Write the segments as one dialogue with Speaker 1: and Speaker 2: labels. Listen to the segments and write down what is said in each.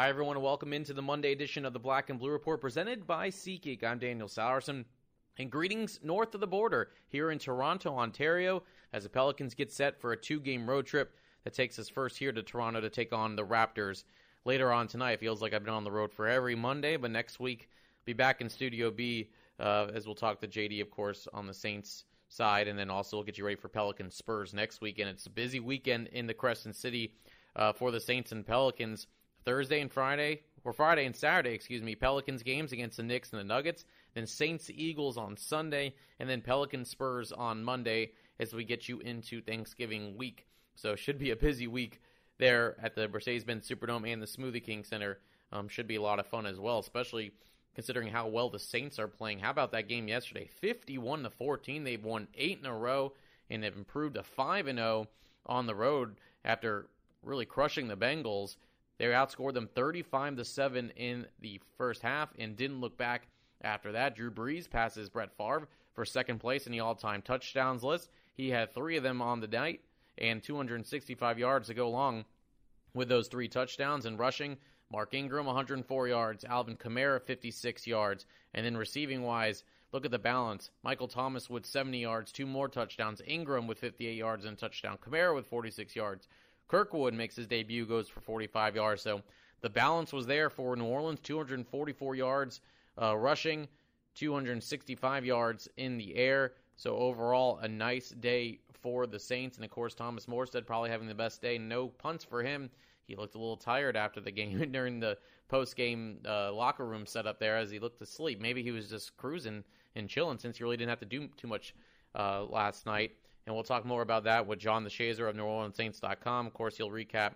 Speaker 1: Hi, everyone, and welcome into the Monday edition of the Black and Blue Report presented by SeatGeek. I'm Daniel Salerson. And greetings north of the border here in Toronto, Ontario, as the Pelicans get set for a two game road trip that takes us first here to Toronto to take on the Raptors later on tonight. It feels like I've been on the road for every Monday, but next week, be back in Studio B uh, as we'll talk to JD, of course, on the Saints side, and then also we'll get you ready for Pelicans Spurs next weekend. It's a busy weekend in the Crescent City uh, for the Saints and Pelicans. Thursday and Friday, or Friday and Saturday, excuse me, Pelicans games against the Knicks and the Nuggets, then Saints Eagles on Sunday, and then Pelicans Spurs on Monday as we get you into Thanksgiving week. So should be a busy week there at the Mercedes-Benz Superdome and the Smoothie King Center. Um, should be a lot of fun as well, especially considering how well the Saints are playing. How about that game yesterday? 51 to 14. They've won 8 in a row and have improved to 5 and 0 on the road after really crushing the Bengals. They outscored them 35 to 7 in the first half and didn't look back after that. Drew Brees passes Brett Favre for second place in the all-time touchdowns list. He had 3 of them on the night and 265 yards to go along with those 3 touchdowns and rushing Mark Ingram 104 yards, Alvin Kamara 56 yards, and then receiving wise, look at the balance. Michael Thomas with 70 yards, two more touchdowns. Ingram with 58 yards and touchdown. Kamara with 46 yards. Kirkwood makes his debut, goes for 45 yards. So the balance was there for New Orleans 244 yards uh, rushing, 265 yards in the air. So overall, a nice day for the Saints. And of course, Thomas Morstead probably having the best day. No punts for him. He looked a little tired after the game during the post game uh, locker room setup there as he looked asleep. Maybe he was just cruising and chilling since he really didn't have to do too much uh, last night. And we'll talk more about that with John DeShazier of NewOrleansSaints.com. Of course, he'll recap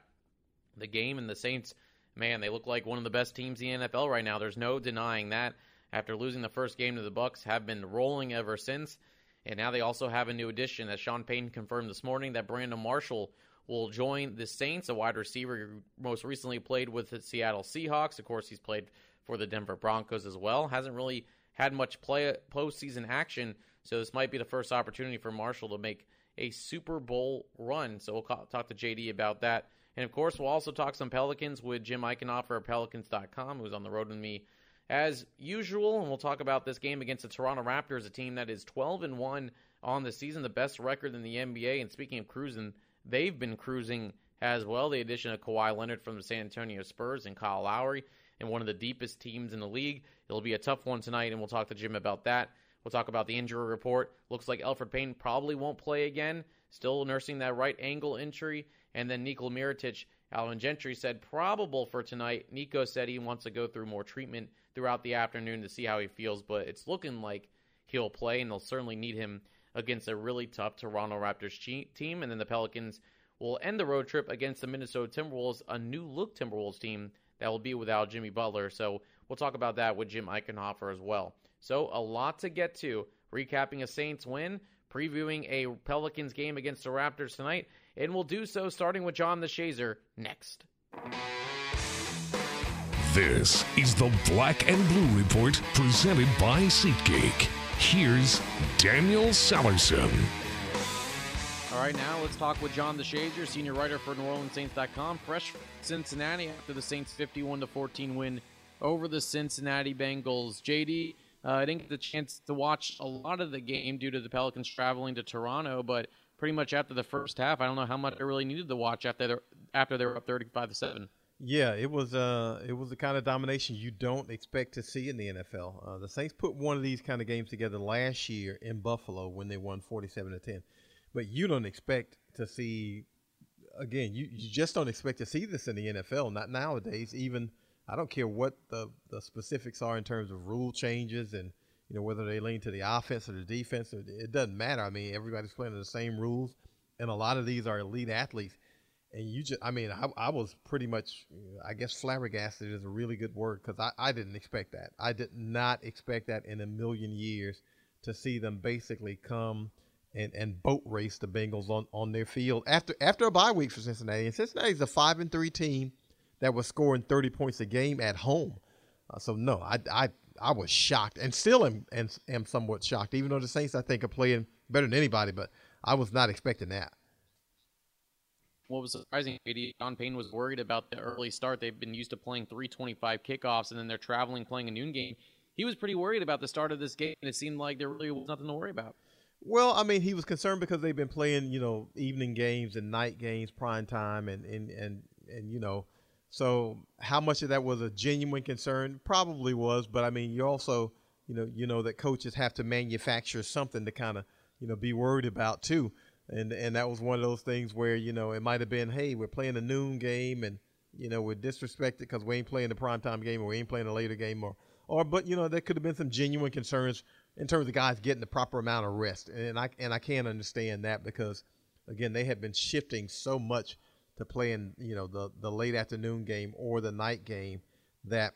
Speaker 1: the game and the Saints. Man, they look like one of the best teams in the NFL right now. There's no denying that. After losing the first game to the Bucs, have been rolling ever since. And now they also have a new addition, as Sean Payton confirmed this morning, that Brandon Marshall will join the Saints, a wide receiver who most recently played with the Seattle Seahawks. Of course, he's played for the Denver Broncos as well. Hasn't really had much play postseason action so this might be the first opportunity for Marshall to make a Super Bowl run. So we'll talk to JD about that. And of course, we'll also talk some Pelicans with Jim Eichenhofer of Pelicans.com, who's on the road with me as usual. And we'll talk about this game against the Toronto Raptors, a team that is 12 and 1 on the season, the best record in the NBA. And speaking of cruising, they've been cruising as well. The addition of Kawhi Leonard from the San Antonio Spurs and Kyle Lowry, and one of the deepest teams in the league. It'll be a tough one tonight, and we'll talk to Jim about that. We'll talk about the injury report. Looks like Elfrid Payton probably won't play again, still nursing that right ankle injury. And then Nikola Mirotic, Alvin Gentry said probable for tonight. Nico said he wants to go through more treatment throughout the afternoon to see how he feels, but it's looking like he'll play, and they'll certainly need him against a really tough Toronto Raptors team. And then the Pelicans will end the road trip against the Minnesota Timberwolves, a new look Timberwolves team that will be without Jimmy Butler. So we'll talk about that with Jim Eichenhofer as well. So, a lot to get to. Recapping a Saints win, previewing a Pelicans game against the Raptors tonight, and we'll do so starting with John DeShazier next.
Speaker 2: This is the Black and Blue Report presented by SeatGeek. Here's Daniel Salerson.
Speaker 1: All right, now let's talk with John DeShazier, senior writer for NewOrleansSaints.com. Fresh Cincinnati after the Saints' 51 14 win over the Cincinnati Bengals. JD, uh, I didn't get the chance to watch a lot of the game due to the Pelicans traveling to Toronto, but pretty much after the first half, I don't know how much I really needed to watch after they after they were up thirty-five to seven.
Speaker 3: Yeah, it was uh it was the kind of domination you don't expect to see in the NFL. Uh, the Saints put one of these kind of games together last year in Buffalo when they won forty-seven to ten, but you don't expect to see again. You you just don't expect to see this in the NFL. Not nowadays, even I don't care what the, the specifics are in terms of rule changes and you know whether they lean to the offense or the defense. It doesn't matter. I mean, everybody's playing the same rules, and a lot of these are elite athletes. And you just, I mean, I, I was pretty much, I guess, flabbergasted is a really good word because I, I didn't expect that. I did not expect that in a million years to see them basically come and, and boat race the Bengals on, on their field after after a bye week for Cincinnati. And Cincinnati's a five and three team that was scoring 30 points a game at home. Uh, so no, I, I I was shocked and still am, am am somewhat shocked, even though the Saints I think are playing better than anybody, but I was not expecting that.
Speaker 1: what was surprising, Sean Payton was worried about the early start. They've been used to playing 325 kickoffs, and then they're traveling playing a noon game. He was pretty worried about the start of this game, and it seemed like there really was nothing to worry about.
Speaker 3: Well, I mean, he was concerned because they've been playing, you know, evening games and night games, prime time, and and and and you know, so how much of that was a genuine concern? Probably was, but I mean, you also, you know, you know that coaches have to manufacture something to kind of, you know, be worried about too and and that was one of those things where you know it might have been, hey, we're playing a noon game, and you know we're disrespected because we ain't playing the primetime game or we ain't playing a later game, or or but you know there could have been some genuine concerns in terms of guys getting the proper amount of rest, and I and I can't understand that because again they had been shifting so much to playing you know the the late afternoon game or the night game that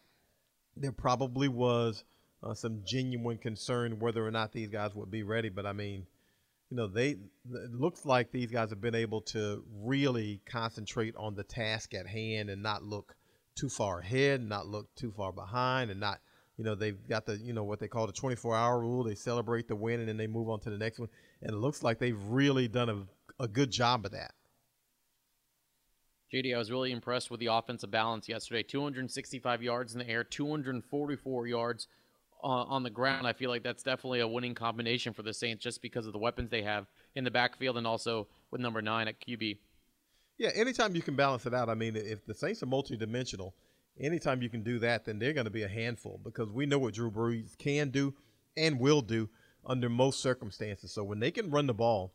Speaker 3: there probably was uh, some genuine concern whether or not these guys would be ready. But I mean, you know, they it looks like these guys have been able to really concentrate on the task at hand and not look too far ahead, not look too far behind, and not, you know, they've got the, you know, what they call the 24 hour rule. They celebrate the win and then they move on to the next one. And it looks like they've really done a, a good job of that.
Speaker 1: JD, I was really impressed with the offensive balance yesterday. 265 yards in the air, 244 yards uh, on the ground, I feel like that's definitely a winning combination for the Saints just because of the weapons they have in the backfield and also with number nine at QB.
Speaker 3: Yeah, anytime you can balance it out. I mean, if the Saints are multidimensional, anytime you can do that, then they're going to be a handful because we know what Drew Brees can do and will do under most circumstances. So when they can run the ball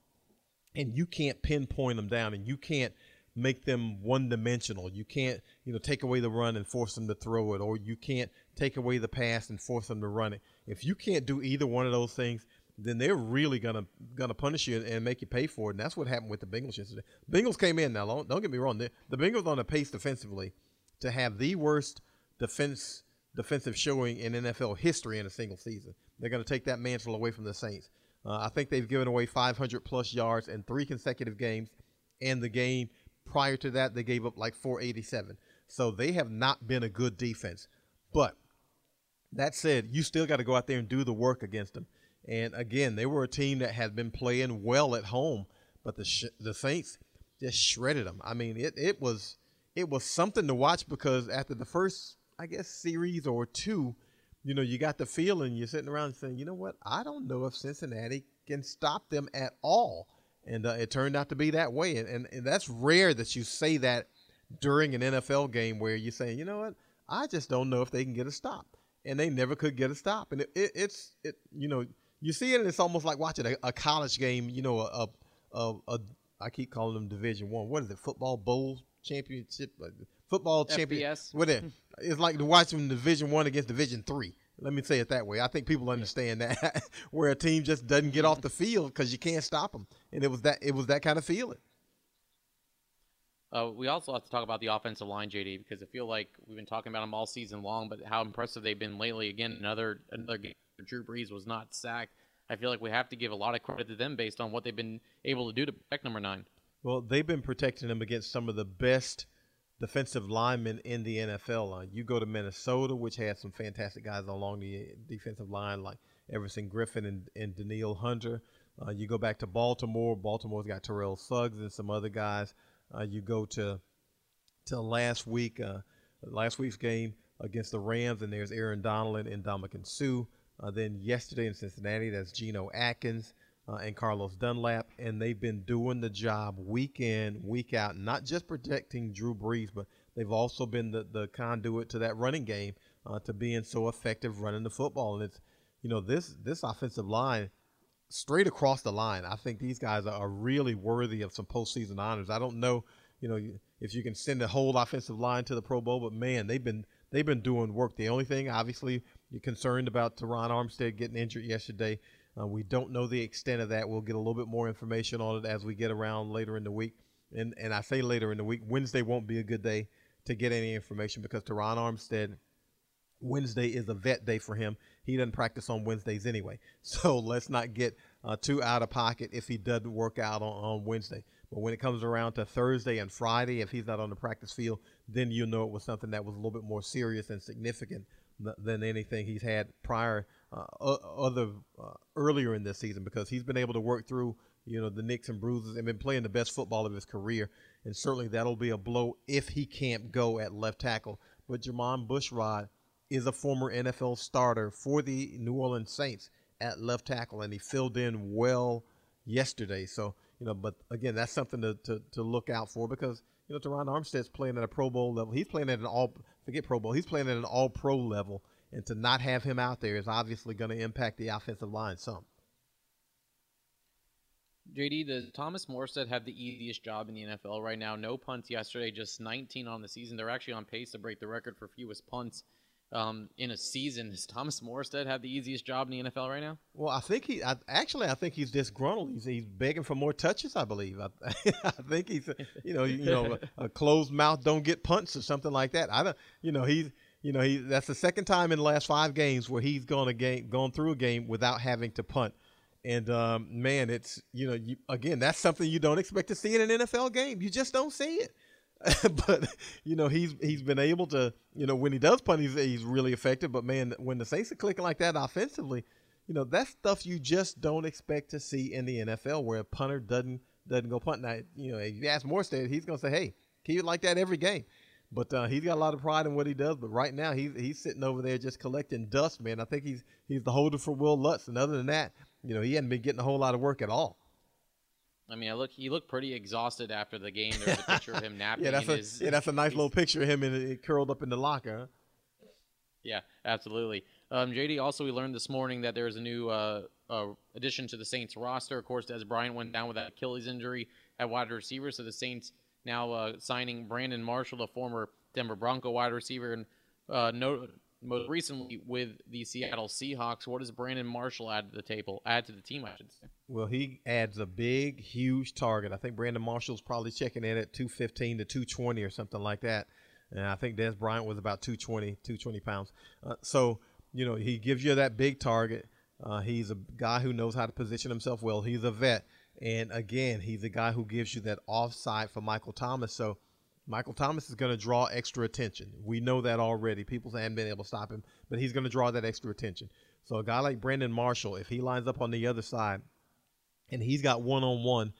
Speaker 3: and you can't pinpoint them down and you can't make them one dimensional, you can't, you know, take away the run and force them to throw it, or you can't take away the pass and force them to run it. If you can't do either one of those things, then they're really gonna gonna punish you and make you pay for it. And that's what happened with the Bengals yesterday. Bengals came in now. Don't, don't get me wrong. The, the Bengals on a pace defensively to have the worst defense defensive showing in NFL history in a single season. They're to take that mantle away from the Saints. Uh, I think they've given away 500 plus yards in three consecutive games, and the game prior to that they gave up like 487. So they have not been a good defense. But that said, you still got to go out there and do the work against them. And again, they were a team that had been playing well at home, but the sh- the Saints just shredded them. I mean, it it was it was something to watch because after the first, I guess, series or two, you know, you got the feeling you're sitting around saying, you know what, I don't know if Cincinnati can stop them at all. And uh, it turned out to be that way. And, and, and that's rare that you say that during an NFL game where you're saying, you know what, I just don't know if they can get a stop and they never could get a stop. And it, it, it's it you know you see it, and it's almost like watching a, a college game. You know, a, a, a I keep calling them Division One. What is it? Football bowl championship, football champion. What it? It's like watching Division One against Division Three. Let me say it that way. I think people understand that where a team just doesn't get off the field because you can't stop them, and it was that it was that kind of feeling.
Speaker 1: Uh, we also have to talk about the offensive line, JD, because I feel like we've been talking about them all season long, but how impressive they've been lately. Again, another another game Drew Brees was not sacked. I feel like we have to give a lot of credit to them based on what they've been able to do to protect number nine.
Speaker 3: Well, they've been protecting them against some of the best defensive linemen in the NFL. Uh, you go to Minnesota, which has some fantastic guys along the defensive line, like Everson Griffen and, and Danielle Hunter. Uh, you go back to Baltimore. Baltimore's got Terrell Suggs and some other guys. Uh, you go to to last week, uh, last week's game against the Rams, and there's Aaron Donald and Ndamukong Suh. Uh, then yesterday in Cincinnati, that's Geno Atkins uh, and Carlos Dunlap, and they've been doing the job week in, week out, not just protecting Drew Brees, but they've also been the, the conduit to that running game uh, to being so effective running the football. And it's, you know, this this offensive line straight across the line. I think these guys are really worthy of some postseason honors. I don't know, you know, if you can send the whole offensive line to the Pro Bowl, but man, they've been they've been doing work. The only thing, obviously, you're concerned about Terron Armstead getting injured yesterday. Uh, we don't know the extent of that. We'll get a little bit more information on it as we get around later in the week. And and I say later in the week, Wednesday won't be a good day to get any information because Terron Armstead Wednesday is a vet day for him. He doesn't practice on Wednesdays anyway. So let's not get uh, too out of pocket if he doesn't work out on, on Wednesday. But when it comes around to Thursday and Friday, if he's not on the practice field, then you'll know it was something that was a little bit more serious and significant than anything he's had prior, uh, other uh, earlier in this season, because he's been able to work through you know, the nicks and bruises and been playing the best football of his career. And certainly that'll be a blow if he can't go at left tackle. But Jermon Bushrod is a former NFL starter for the New Orleans Saints at left tackle, and he filled in well yesterday. So, you know, but again, that's something to, to, to look out for because, you know, Terron Armstead's playing at a Pro Bowl level. He's playing at an all, forget Pro Bowl, he's playing at an all pro level. And to not have him out there is obviously going to impact the offensive line some.
Speaker 1: JD, does Thomas Morstead have the easiest job in the NFL right now? No punts yesterday, just 19 on the season. They're actually on pace to break the record for fewest punts um, in a season. Does Thomas Morstead have the easiest job in the NFL right now?
Speaker 3: Well, I think he I, actually I think he's disgruntled. He's, he's begging for more touches. I believe. I, I think he's you know you know a, a, closed mouth don't get punts or something like that. I don't you know he's you know he that's the second time in the last five games where he's gone a game gone through a game without having to punt. And um, man, it's you know you, again that's something you don't expect to see in an NFL game. You just don't see it. but you know he's he's been able to you know when he does punt he's he's really effective. But man, when the Saints are clicking like that offensively, you know that's stuff you just don't expect to see in the NFL where a punter doesn't doesn't go punt. Now you know if you ask Morstead, he's gonna say, hey, keep it like that every game. But uh, he's got a lot of pride in what he does. But right now he's he's sitting over there just collecting dust, man. I think he's he's the holder for Wil Lutz, and other than that, you know he hadn't been getting a whole lot of work at all.
Speaker 1: I mean, I look. He looked pretty exhausted after the game. There's a picture of him napping.
Speaker 3: yeah, that's a
Speaker 1: his,
Speaker 3: yeah, that's a nice little picture of him in, curled up in the locker.
Speaker 1: Yeah, absolutely. Um, JD, also we learned this morning that there's a new uh, uh, addition to the Saints roster. Of course, Dez Bryant went down with that Achilles injury at wide receiver, so the Saints now uh, signing Brandon Marshall, the former Denver Bronco wide receiver, and uh, no, most recently with the Seattle Seahawks. What does Brandon Marshall add to the table? Add to the team, I should say.
Speaker 3: Well, he adds a big, huge target. I think Brandon Marshall's probably checking in at 215 to 220 or something like that. And I think Dez Bryant was about 220, 220 pounds. Uh, so, you know, he gives you that big target. Uh, he's a guy who knows how to position himself well. He's a vet. And again, he's a guy who gives you that offside for Michael Thomas. So, Michael Thomas is going to draw extra attention. We know that already. People haven't been able to stop him, but he's going to draw that extra attention. So a guy like Brandon Marshall, if he lines up on the other side, and he's got one on one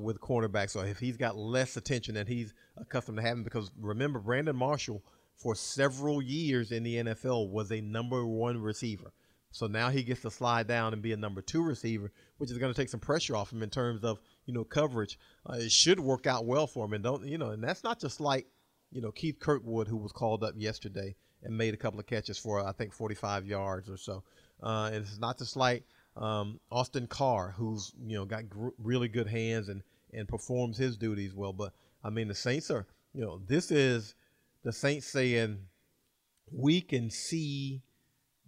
Speaker 3: with cornerback, so if he's got less attention than he's accustomed to having, because remember Brandon Marshall for several years in the NFL was a number one receiver. So now he gets to slide down and be a number two receiver, which is going to take some pressure off him in terms of you know coverage. Uh, it should work out well for him, and don't you know? And that's not just like you know Keith Kirkwood, who was called up yesterday and made a couple of catches for I think 45 yards or so. Uh, and it's not just like um, Austin Carr, who's you know got gr- really good hands and and performs his duties well. But I mean, the Saints are you know this is the Saints saying we can see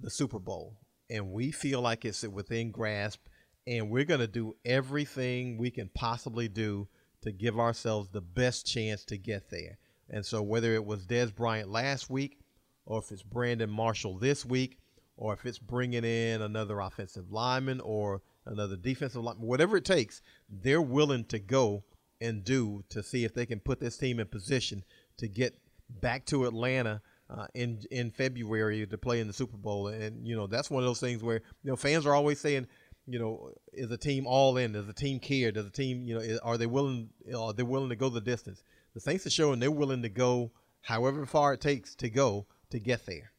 Speaker 3: the Super Bowl and we feel like it's within grasp and we're going to do everything we can possibly do to give ourselves the best chance to get there. And so whether it was Dez Bryant last week or if it's Brandon Marshall this week or if it's bringing in another offensive lineman or another defensive lineman, whatever it takes, they're willing to go and do to see if they can put this team in position to get back to Atlanta uh, in in February to play in the Super Bowl. And you know that's one of those things where you know fans are always saying, you know, is a team all in? Does the team care? Does the team, you know, is, are they willing? Are they willing to go the distance? The Saints are showing they're willing to go however far it takes to go to get there.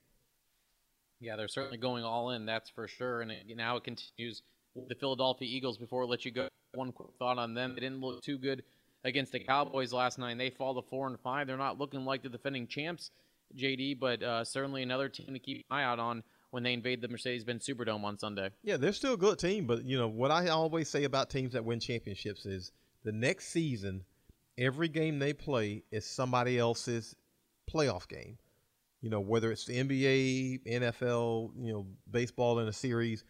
Speaker 1: Yeah, they're certainly going all in. That's for sure. And it, now it continues with the Philadelphia Eagles. Before I let you go, one quick thought on them. They didn't look too good against the Cowboys last night. They fall to four and five. They're not looking like the defending champs. JD, but uh, certainly another team to keep an eye out on when they invade the Mercedes-Benz Superdome on Sunday.
Speaker 3: Yeah, they're still a good team, but you know what I always say about teams that win championships is the next season, every game they play is somebody else's playoff game. You know, whether it's the NBA, NFL, you know, baseball in a series,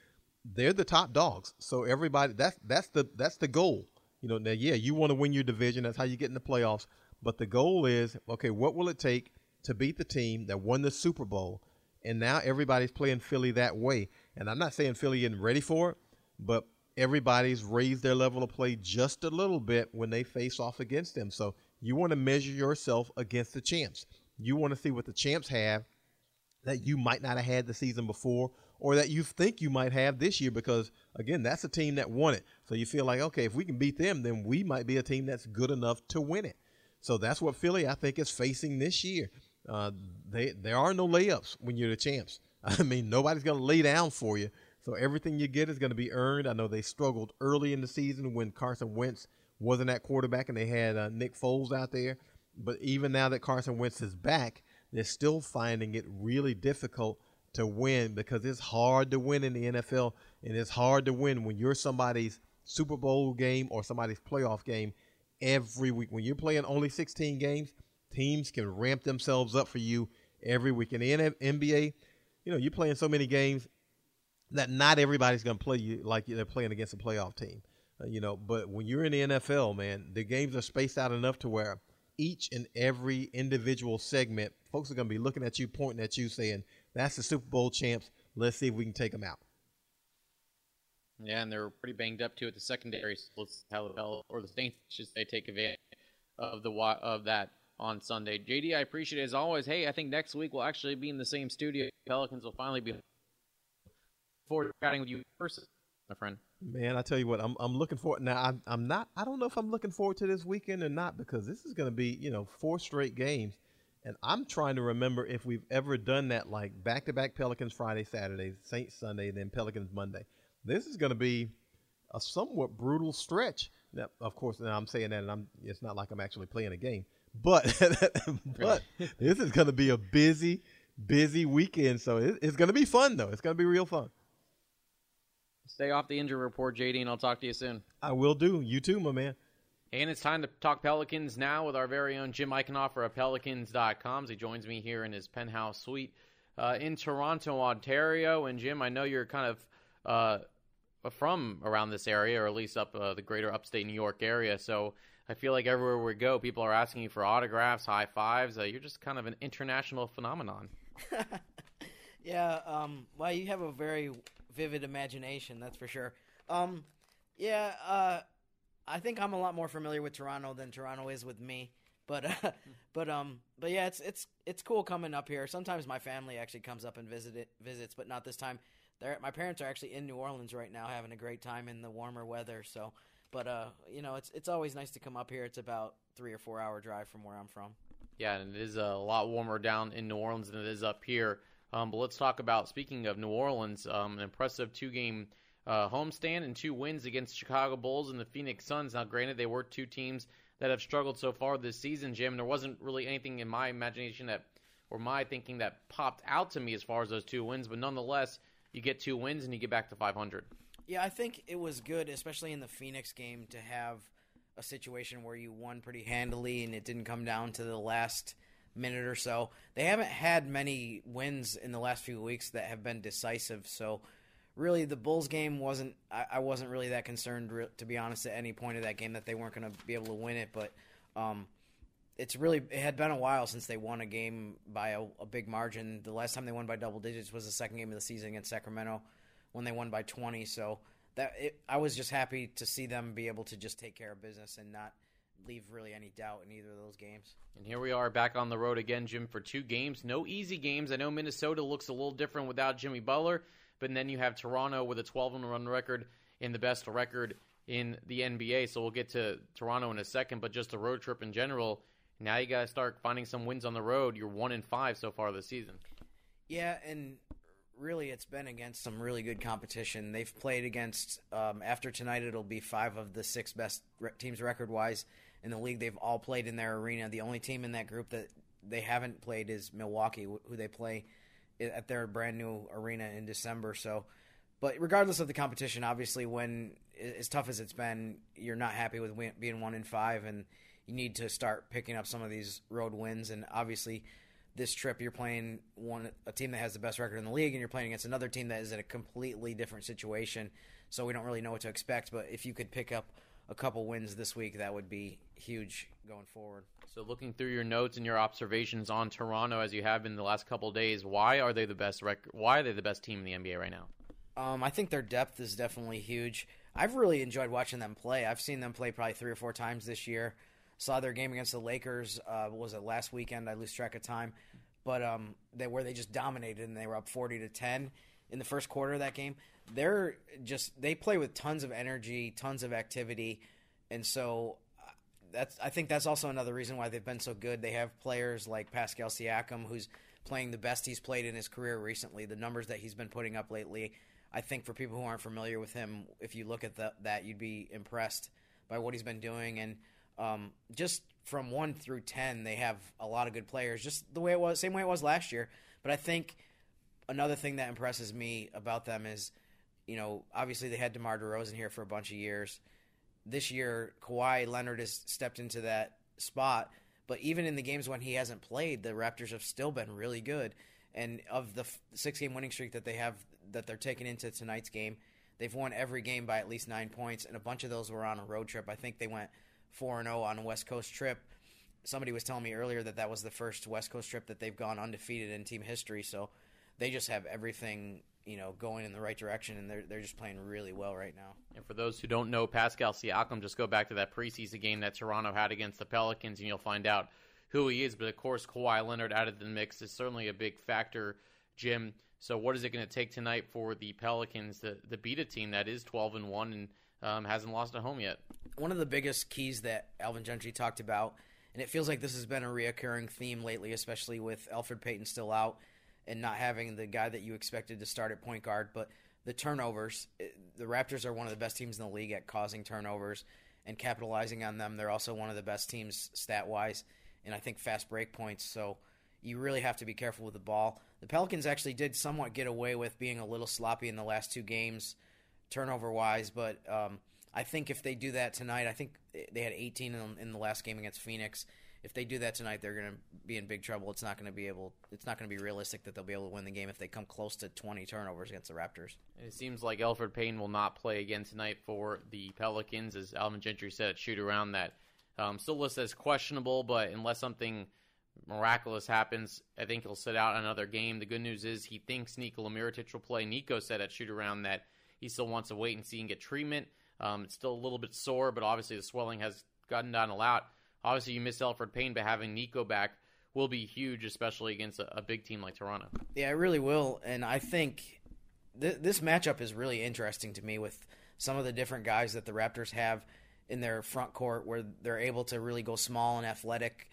Speaker 3: they're the top dogs. So everybody that's that's the that's the goal. You know, now yeah, you want to win your division, that's how you get in the playoffs, but the goal is, okay, what will it take to beat the team that won the Super Bowl. And now everybody's playing Philly that way. And I'm not saying Philly isn't ready for it, but everybody's raised their level of play just a little bit when they face off against them. So you want to measure yourself against the champs. You want to see what the champs have that you might not have had the season before, or that you think you might have this year because again, that's a team that won it. So you feel like, okay, if we can beat them, then we might be a team that's good enough to win it. So that's what Philly, I think, is facing this year. Uh, they there are no layups when you're the champs. I mean, nobody's going to lay down for you. So everything you get is going to be earned. I know they struggled early in the season when Carson Wentz wasn't at quarterback and they had uh, Nick Foles out there. But even now that Carson Wentz is back, they're still finding it really difficult to win because it's hard to win in the NFL and it's hard to win when you're somebody's Super Bowl game or somebody's playoff game every week. When you're playing only 16 games, teams can ramp themselves up for you every week. In the NBA, you know, you're playing so many games that not everybody's going to play you like they're playing against a playoff team. Uh, you know, but when you're in the NFL, man, the games are spaced out enough to where each and every individual segment, folks are going to be looking at you, pointing at you, saying, "That's the Super Bowl champs. Let's see if we can take them out."
Speaker 1: Yeah, and they're pretty banged up too at the secondary. So let's how the Bell or the Saints should they take advantage of the of that on Sunday. JD, I appreciate it as always. Hey, I think next week we'll actually be in the same studio. Pelicans will finally be forward chatting with you person, my friend.
Speaker 3: Man, I tell you what, I'm I'm looking forward. Now, I'm I'm not. I don't know if I'm looking forward to this weekend or not because this is going to be you know four straight games, and I'm trying to remember if we've ever done that like back to back Pelicans Friday, Saturday, Saints Sunday, then Pelicans Monday this is going to be a somewhat brutal stretch. Now, of course, now I'm saying that, and I'm it's not like I'm actually playing a game, but but this is going to be a busy, busy weekend. So it, it's going to be fun, though. It's going to be real fun.
Speaker 1: Stay off the injury report, JD, and I'll talk to you soon.
Speaker 3: I will do. You too, my man.
Speaker 1: And it's time to talk Pelicans now with our very own Jim Eichenhofer of Pelicans.com. He joins me here in his penthouse suite uh, in Toronto, Ontario. And Jim, I know you're kind of uh, from around this area, or at least up uh, the greater upstate New York area. So I feel like everywhere we go, people are asking you for autographs, high fives. Uh, you're just kind of an international phenomenon.
Speaker 4: yeah, um, well, you have a very vivid imagination, that's for sure. Um, yeah, uh, I think I'm a lot more familiar with Toronto than Toronto is with me. But uh, but um but yeah, it's it's it's cool coming up here. Sometimes my family actually comes up and visit it, visits, but not this time they're, my parents are actually in New Orleans right now, having a great time in the warmer weather. So, but uh, you know, it's it's always nice to come up here. It's about three or four hour drive from where I'm from.
Speaker 1: Yeah, and it is a lot warmer down in New Orleans than it is up here. Um, but let's talk about speaking of New Orleans, um, an impressive two game uh, homestand and two wins against Chicago Bulls and the Phoenix Suns. Now, granted, they were two teams that have struggled so far this season, Jim. There wasn't really anything in my imagination that, or my thinking that popped out to me as far as those two wins, but nonetheless, you get two wins and you get back to 500.
Speaker 4: Yeah, I think it was good, especially in the Phoenix game, to have a situation where you won pretty handily and it didn't come down to the last minute or so. They haven't had many wins in the last few weeks that have been decisive. So, really, the Bulls game wasn't. I, I wasn't really that concerned, to be honest, at any point of that game that they weren't going to be able to win it. But um, it's really it had been a while since they won a game by a, a, big margin. The last time they won by double digits was the second game of the season against Sacramento when they won by 20. So that it, I was just happy to see them be able to just take care of business and not leave really any doubt in either of those games.
Speaker 1: And here we are back on the road again, Jim, for two games. No easy games. I know Minnesota looks a little different without Jimmy Butler, but then you have Toronto with a 12 and run record in the best record in the NBA. So we'll get to Toronto in a second, but just a road trip in general now you got to start finding some wins on the road. You're one in five so far this season.
Speaker 4: Yeah, and really, it's been against some really good competition. They've played against um, after tonight. It'll be five of the six best re- teams record wise in the league. They've all played in their arena. The only team in that group that they haven't played is Milwaukee, who they play at their brand new arena in December. So, but regardless of the competition, obviously, when as tough as it's been, you're not happy with being one in five and you need to start picking up some of these road wins. And obviously, this trip you're playing one a team that has the best record in the league, and you're playing against another team that is in a completely different situation. So we don't really know what to expect. But if you could pick up a couple wins this week, that would be huge going forward.
Speaker 1: So, looking through your notes and your observations on Toronto as you have in the last couple days, why are they the best? Rec- why are they the best team in the NBA right now?
Speaker 4: Um, I think their depth is definitely huge. I've really enjoyed watching them play. I've seen them play probably three or four times this year. Saw their game against the Lakers. Uh, was it last weekend? I lose track of time, but um, they where they just dominated and they were up forty to ten. in the first quarter of that game. They're just they play with tons of energy, tons of activity, and so uh, that's I think that's also another reason why they've been so good. They have players like Pascal Siakam, who's playing the best he's played in his career recently. The numbers that he's been putting up lately, I think for people who aren't familiar with him, if you look at the, that, you'd be impressed by what he's been doing. And um, just from one through ten, they have a lot of good players, just the way it was, same way it was last year. But I think another thing that impresses me about them is, you know, obviously they had DeMar DeRozan here for a bunch of years. This year, Kawhi Leonard has stepped into that spot, but even in the games when he hasn't played, the Raptors have still been really good. And of the six game winning streak that they have, that they're taking into tonight's game, they've won every game by at least nine points, and a bunch of those were on a road trip. I think they went 4 and 0 on a West Coast trip. Somebody was telling me earlier that that was the first West Coast trip that they've gone undefeated in team history. So they just have everything you know going in the right direction, and they're they're just playing really well right now.
Speaker 1: And for those who don't know Pascal Siakam, just go back to that preseason game that Toronto had against the Pelicans, and you'll find out who he is. But of course, Kawhi Leonard added to the mix is certainly a big factor, Jim. So what is it going to take tonight for the Pelicans to, to beat a team that is 12 and one and um, hasn't lost at home yet?
Speaker 4: One of the biggest keys that Alvin Gentry talked about, and it feels like this has been a reoccurring theme lately, especially with Elfrid Payton still out and not having the guy that you expected to start at point guard, but the turnovers. The Raptors are one of the best teams in the league at causing turnovers and capitalizing on them. They're also one of the best teams stat wise, and I think fast break points. So you really have to be careful with the ball. The Pelicans actually did somewhat get away with being a little sloppy in the last two games, turnover wise, but um, I think if they do that tonight, I think they had 18 in, in the last game against Phoenix if they do that tonight, they're going to be in big trouble. It's not going to be able. It's not going to be realistic that they'll be able to win the game if they come close to 20 turnovers against the Raptors.
Speaker 1: It seems like Elfrid Payton will not play again tonight for the Pelicans, as Alvin Gentry said at shoot around that um, still as questionable, but unless something miraculous happens, I think he'll sit out another game. The good news is he thinks Nikola Mirotic will play. Nico said at shoot around that he still wants to wait and see and get treatment. Um, it's still a little bit sore, but obviously the swelling has gotten down a lot. Obviously, you miss Elfrid Payton, but having Nico back will be huge, especially against a, a big team like Toronto.
Speaker 4: Yeah, it really will. And I think th- this matchup is really interesting to me with some of the different guys that the Raptors have in their front court where they're able to really go small and athletic.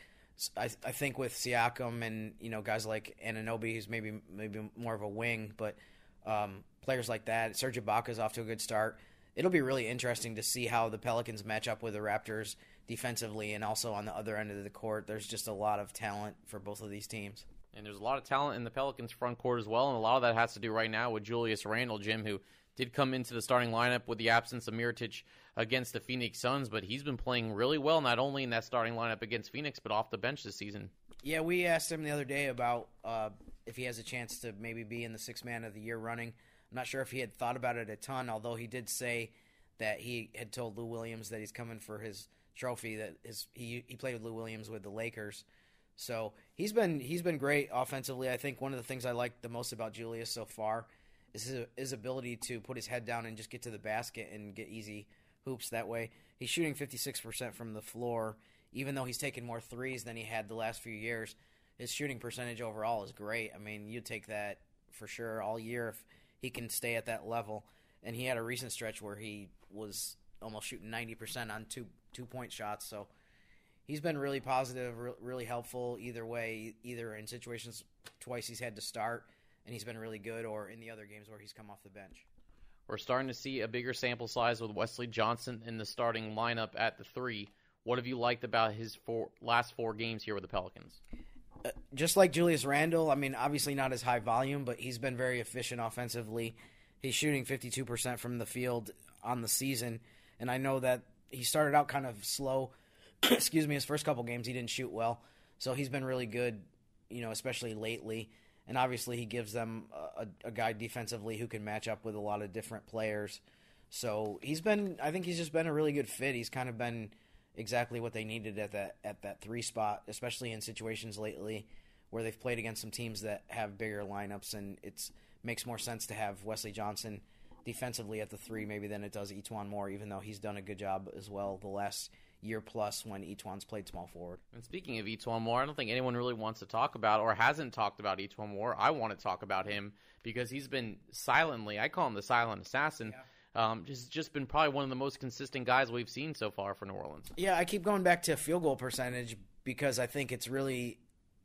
Speaker 4: I, I think with Siakam and you know guys like Anunoby, who's maybe maybe more of a wing, but um, players like that, Serge Ibaka's off to a good start. It'll be really interesting to see how the Pelicans match up with the Raptors defensively and also on the other end of the court. There's just a lot of talent for both of these teams.
Speaker 1: And there's a lot of talent in the Pelicans front court as well, and a lot of that has to do right now with Julius Randle, Jim, who did come into the starting lineup with the absence of Mirotic against the Phoenix Suns, but he's been playing really well, not only in that starting lineup against Phoenix, but off the bench this season.
Speaker 4: Yeah, we asked him the other day about uh, if he has a chance to maybe be in the six man of the year running. I'm not sure if he had thought about it a ton, although he did say that he had told Lou Williams that he's coming for his trophy that his he he played with Lou Williams with the Lakers. So he's been he's been great offensively. I think one of the things I like the most about Julius so far is his, his ability to put his head down and just get to the basket and get easy hoops that way. He's shooting 56% from the floor, even though he's taken more threes than he had the last few years. His shooting percentage overall is great. I mean, you take that for sure all year if he can stay at that level. And he had a recent stretch where he was almost shooting 90% on two two point shots. So he's been really positive, re- really helpful either way. Either in situations twice he's had to start and he's been really good, or in the other games where he's come off the bench.
Speaker 1: We're starting to see a bigger sample size with Wesley Johnson in the starting lineup at the three. What have you liked about his four, last four games here with the Pelicans?
Speaker 4: Just like Julius Randle, I mean, obviously not as high volume, but he's been very efficient offensively. He's shooting 52% from the field on the season, and I know that he started out kind of slow. Excuse me, his first couple games he didn't shoot well, so he's been really good, you know, especially lately. And obviously, he gives them a, a guy defensively who can match up with a lot of different players. So he's been, I think he's just been a really good fit. He's kind of been exactly what they needed at that at that three spot, especially in situations lately where they've played against some teams that have bigger lineups, and it makes more sense to have Wesley Johnson defensively at the three maybe than it does E'Twaun Moore, even though he's done a good job as well the last year plus when E'Twaun's played small forward.
Speaker 1: And speaking of E'Twaun Moore, I don't think anyone really wants to talk about or hasn't talked about E'Twaun Moore. I want to talk about him because he's been silently, I call him the silent assassin. Yeah. Um, just just been probably one of the most consistent guys we've seen so far for New Orleans.
Speaker 4: Yeah, I keep going back to field goal percentage because I think it's really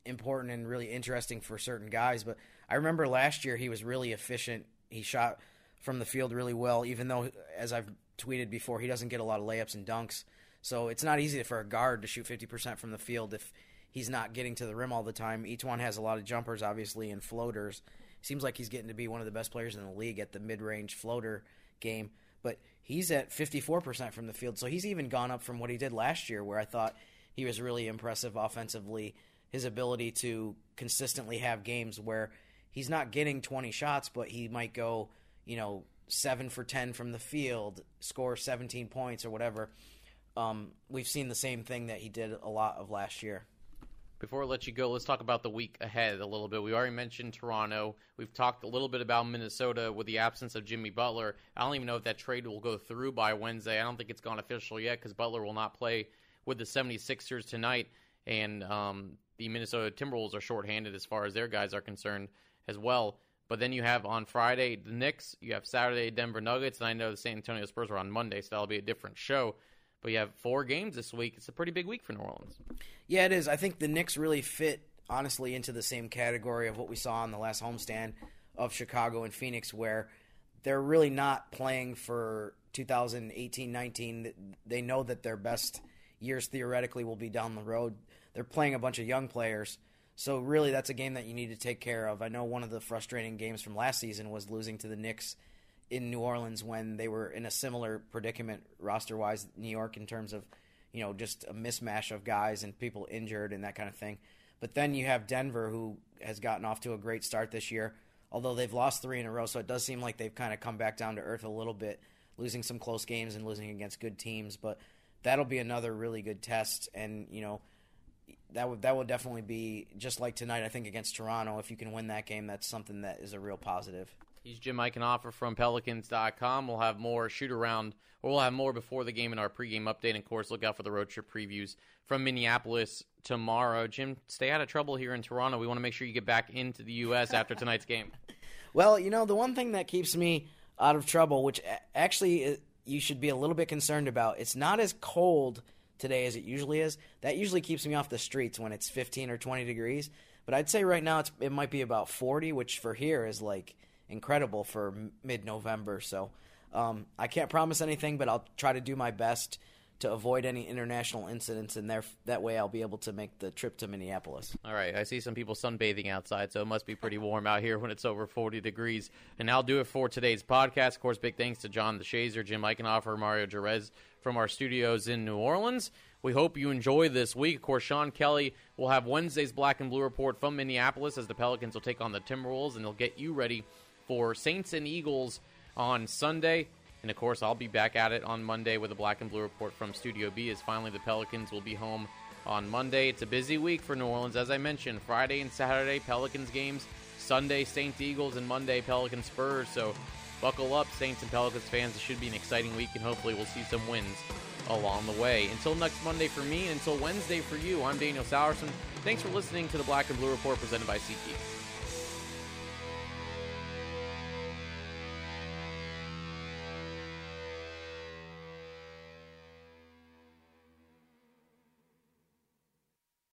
Speaker 4: important and really interesting for certain guys. But I remember last year he was really efficient. He shot from the field really well, even though, as I've tweeted before, he doesn't get a lot of layups and dunks. So it's not easy for a guard to shoot 50% from the field if he's not getting to the rim all the time. E'Twaun has a lot of jumpers, obviously, and floaters. Seems like he's getting to be one of the best players in the league at the mid range floater game. But he's at 54% from the field. So he's even gone up from what he did last year, where I thought he was really impressive offensively. His ability to consistently have games where he's not getting 20 shots, but he might go, you know, seven for 10 from the field, score 17 points or whatever. Um, we've seen the same thing that he did a lot of last year.
Speaker 1: Before I let you go, let's talk about the week ahead a little bit. We already mentioned Toronto. We've talked a little bit about Minnesota with the absence of Jimmy Butler. I don't even know if that trade will go through by Wednesday. I don't think it's gone official yet because Butler will not play with the 76ers tonight. And um, the Minnesota Timberwolves are shorthanded as far as their guys are concerned as well. But then you have on Friday the Knicks, you have Saturday Denver Nuggets, and I know the San Antonio Spurs are on Monday, so that'll be a different show. But you have four games this week. It's a pretty big week for New Orleans.
Speaker 4: Yeah, it is. I think the Knicks really fit honestly into the same category of what we saw on the last homestand of Chicago and Phoenix, where they're really not playing for 2018-19. They know that their best years theoretically will be down the road. They're playing a bunch of young players. So really, that's a game that you need to take care of. I know one of the frustrating games from last season was losing to the Knicks in New Orleans when they were in a similar predicament roster wise, New York in terms of you know just a mismatch of guys and people injured and that kind of thing. But then you have Denver who has gotten off to a great start this year, although they've lost three in a row. So it does seem like they've kind of come back down to earth a little bit, losing some close games and losing against good teams. But that'll be another really good test, and you know that would that would definitely be just like tonight. I think against Toronto, if you can win that game, that's something that is a real positive.
Speaker 1: He's Jim Eichenhofer from Pelicans.com. We'll have more shoot around, or we'll have more before the game in our pregame update. And of course, look out for the road trip previews from Minneapolis tomorrow. Jim, stay out of trouble here in Toronto. We want to make sure you get back into the U.S. after tonight's game.
Speaker 4: Well, you know, the one thing that keeps me out of trouble, which actually uh, you should be a little bit concerned about, it's not as cold today as it usually is. That usually keeps me off the streets when it's 15 or 20 degrees. But I'd say right now it might be about 40, which for here is like incredible for mid November. So um, I can't promise anything, but I'll try to do my best to avoid any international incidents, and there that way I'll be able to make the trip to Minneapolis.
Speaker 1: All right, I see some people sunbathing outside, so it must be pretty warm out here when it's over 40 degrees. And I'll do it for today's podcast. Of course, big thanks to John DeShazier, Jim Eichenhofer, Mario Jerez from our studios in New Orleans. We hope you enjoy this week. Of course, Sean Kelly will have Wednesday's Black and Blue report from Minneapolis as the Pelicans will take on the Timberwolves, and they'll get you ready for Saints and Eagles on Sunday. And of course, I'll be back at it on Monday with a black and blue report from Studio B as finally the Pelicans will be home on Monday. It's a busy week for New Orleans, as I mentioned. Friday and Saturday, Pelicans games. Sunday, Saints Eagles, and Monday, Pelicans Spurs. So buckle up, Saints and Pelicans fans. It should be an exciting week, and hopefully, we'll see some wins along the way. Until next Monday for me, and until Wednesday for you, I'm Daniel Salerson. Thanks for listening to the Black and Blue Report presented by SeatGeek.